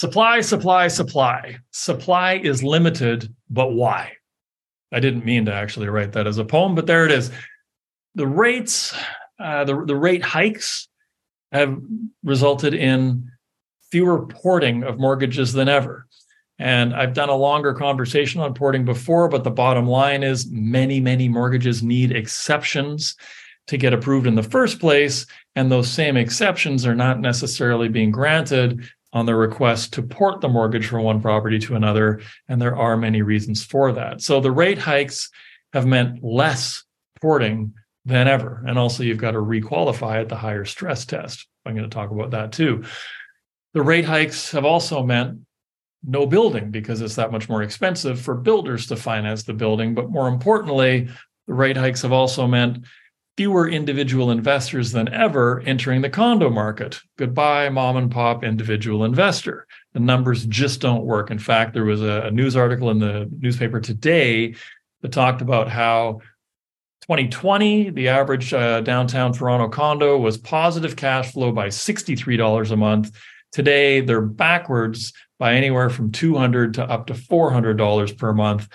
Supply, supply, supply. Supply is limited, but why? I didn't mean to actually write that as a poem, but there it is. The rates, uh, the, the rate hikes have resulted in fewer porting of mortgages than ever. And I've done a longer conversation on porting before, but the bottom line is many, many mortgages need exceptions to get approved in the first place. And those same exceptions are not necessarily being granted on the request to port the mortgage from one property to another. And there are many reasons for that. So the rate hikes have meant less porting than ever. And also, you've got to requalify at the higher stress test. I'm going to talk about that too. The rate hikes have also meant no building because it's that much more expensive for builders to finance the building. But more importantly, the rate hikes have also meant fewer individual investors than ever entering the condo market. Goodbye, mom and pop individual investor. The numbers just don't work. In fact, there was a, news article in the newspaper today that talked about how 2020, the average uh, downtown Toronto condo was positive cash flow by $63 a month. Today, they're backwards by anywhere from 200 to up to $400 per month.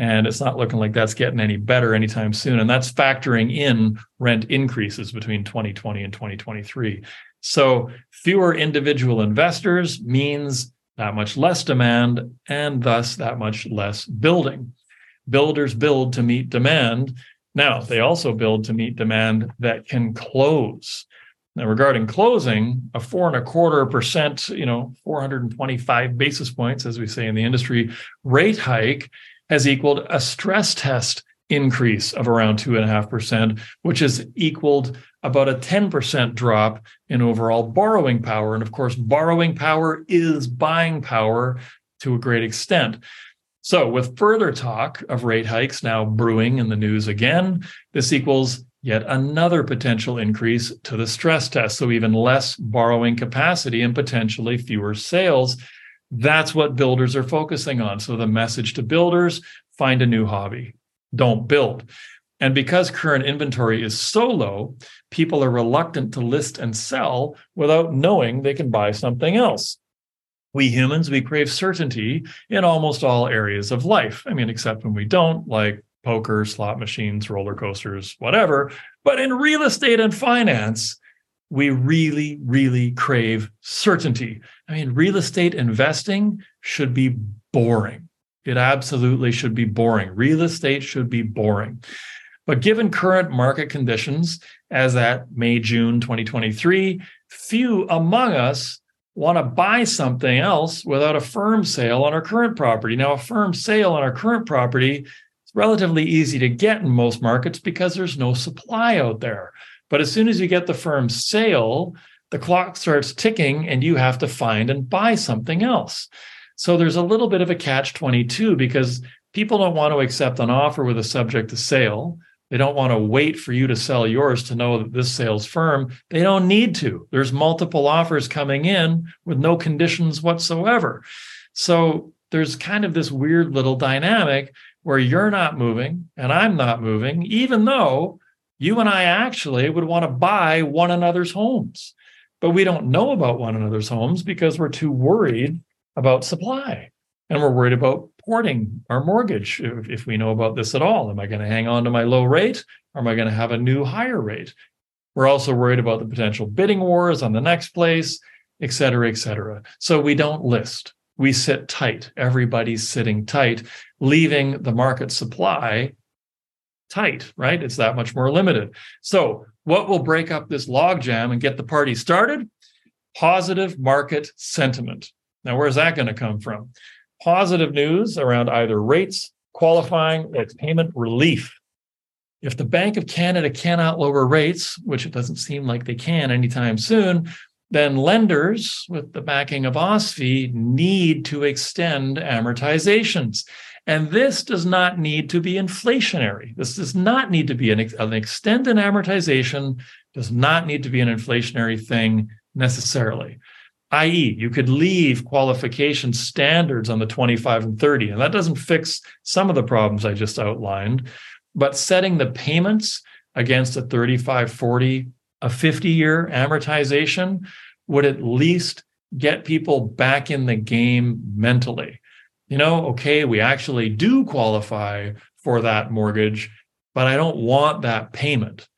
And it's not looking like that's getting any better anytime soon. And that's factoring in rent increases between 2020 and 2023. So fewer individual investors means that much less demand and thus that much less building. Builders build to meet demand. Now, they also build to meet demand that can close. Now, regarding closing, a four and a quarter percent, you know, 425 basis points, as we say in the industry, rate hike has equaled a stress test increase of around two and a half percent, which has equaled about a 10% drop in overall borrowing power. And of course, borrowing power is buying power to a great extent. So, with further talk of rate hikes now brewing in the news again, this equals yet another potential increase to the stress test. So, even less borrowing capacity and potentially fewer sales. That's what builders are focusing on. So, the message to builders find a new hobby, don't build. And because current inventory is so low, people are reluctant to list and sell without knowing they can buy something else. We humans, we crave certainty in almost all areas of life. I mean, except when we don't, like poker, slot machines, roller coasters, whatever. But in real estate and finance, we really, really crave certainty. I mean, real estate investing should be boring. It absolutely should be boring. Real estate should be boring. But given current market conditions, as at May, June 2023, few among us want to buy something else without a firm sale on our current property. Now, a firm sale on our current property it's relatively easy to get in most markets because there's no supply out there. But as soon as you get the firm sale, the clock starts ticking and you have to find and buy something else. So there's a little bit of a catch 22 because people don't want to accept an offer with a subject to sale. They don't want to wait for you to sell yours to know that this sales firm. They don't need to. There's multiple offers coming in with no conditions whatsoever. So there's kind of this weird little dynamic where you're not moving and I'm not moving, even though you and I actually would want to buy one another's homes. But we don't know about one another's homes because we're too worried about supply. And we're worried about porting our mortgage if, if we know about this at all. Am I going to hang on to my low rate or am I going to have a new higher rate? We're also worried about the potential bidding wars on the next place, et cetera, et cetera. So we don't list we sit tight. Everybody's sitting tight, leaving the market supply tight, right? It's that much more limited. So, what will break up this logjam and get the party started? Positive market sentiment. Now, where's that going to come from? Positive news around either rates, qualifying, or payment relief. If the Bank of Canada cannot lower rates, which it doesn't seem like they can anytime soon, then lenders with the backing of OSFI need to extend amortizations. And this does not need to be inflationary. This does not need to be an, an extended amortization, does not need to be an inflationary thing necessarily. I.e., you could leave qualification standards on the 25 and 30, and that doesn't fix some of the problems I just outlined. But setting the payments against a 35 40 a 50 year amortization would at least get people back in the game mentally. You know, okay, we actually do qualify for that mortgage, but I don't want that payment.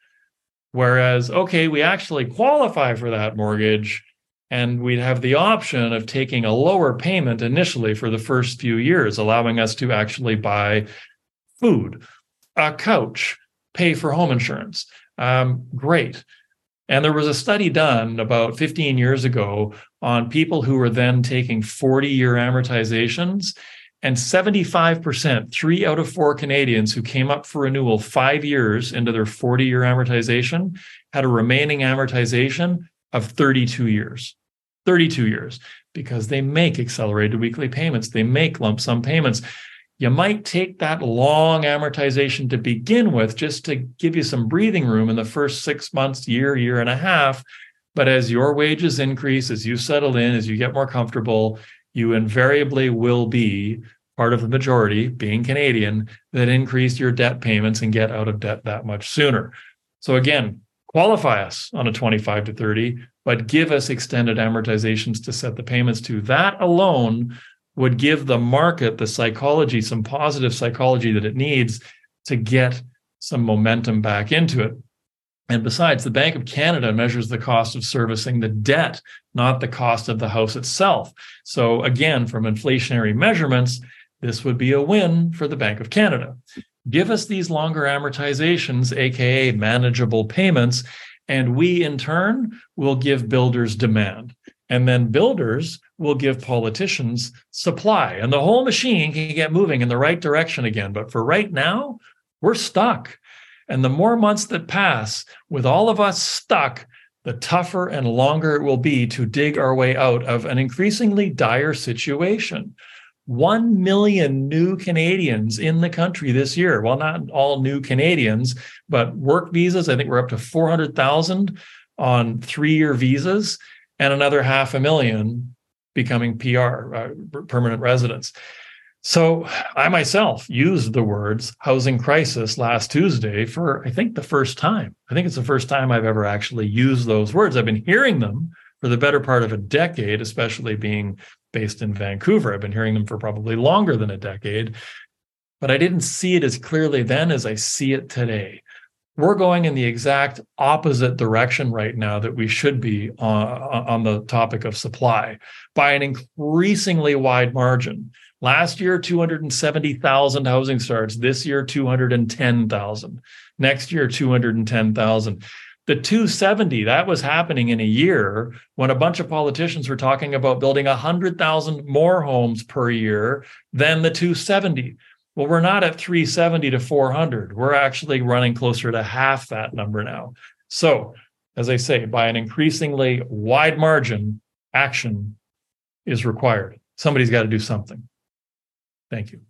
Whereas, okay, we actually qualify for that mortgage and we'd have the option of taking a lower payment initially for the first few years, allowing us to actually buy food, a couch, pay for home insurance. Um, great. And there was a study done about 15 years ago on people who were then taking 40 year amortizations. And 75%, three out of four Canadians who came up for renewal five years into their 40 year amortization had a remaining amortization of 32 years. 32 years because they make accelerated weekly payments, they make lump sum payments. You might take that long amortization to begin with just to give you some breathing room in the first six months, year, year and a half. But as your wages increase, as you settle in, as you get more comfortable, you invariably will be part of the majority, being Canadian, that increase your debt payments and get out of debt that much sooner. So, again, qualify us on a 25 to 30, but give us extended amortizations to set the payments to. That alone would give the market the psychology, some positive psychology that it needs to get some momentum back into it. And besides, the Bank of Canada measures the cost of servicing the debt, not the cost of the house itself. So, again, from inflationary measurements, this would be a win for the Bank of Canada. Give us these longer amortizations, AKA manageable payments, and we in turn will give builders demand. And then builders will give politicians supply. And the whole machine can get moving in the right direction again. But for right now, we're stuck. And the more months that pass with all of us stuck, the tougher and longer it will be to dig our way out of an increasingly dire situation. 1 million new Canadians in the country this year. Well, not all new Canadians, but work visas. I think we're up to 400,000 on three year visas and another half a million becoming PR, uh, permanent residents. So I myself used the words housing crisis last Tuesday for, I think, the first time. I think it's the first time I've ever actually used those words. I've been hearing them for the better part of a decade, especially being based in Vancouver. I've been hearing them for probably longer than a decade, but I didn't see it as clearly then as I see it today. We're going in the exact opposite direction right now that we should be on, on the topic of supply by an increasingly wide margin. Last year, 270,000 housing starts. This year, 210,000. Next year, 210,000 the 270 that was happening in a year when a bunch of politicians were talking about building 100,000 more homes per year than the 270 well we're not at 370 to 400 we're actually running closer to half that number now. So as i say by an increasingly wide margin action is required. Somebody's got to do something. Thank you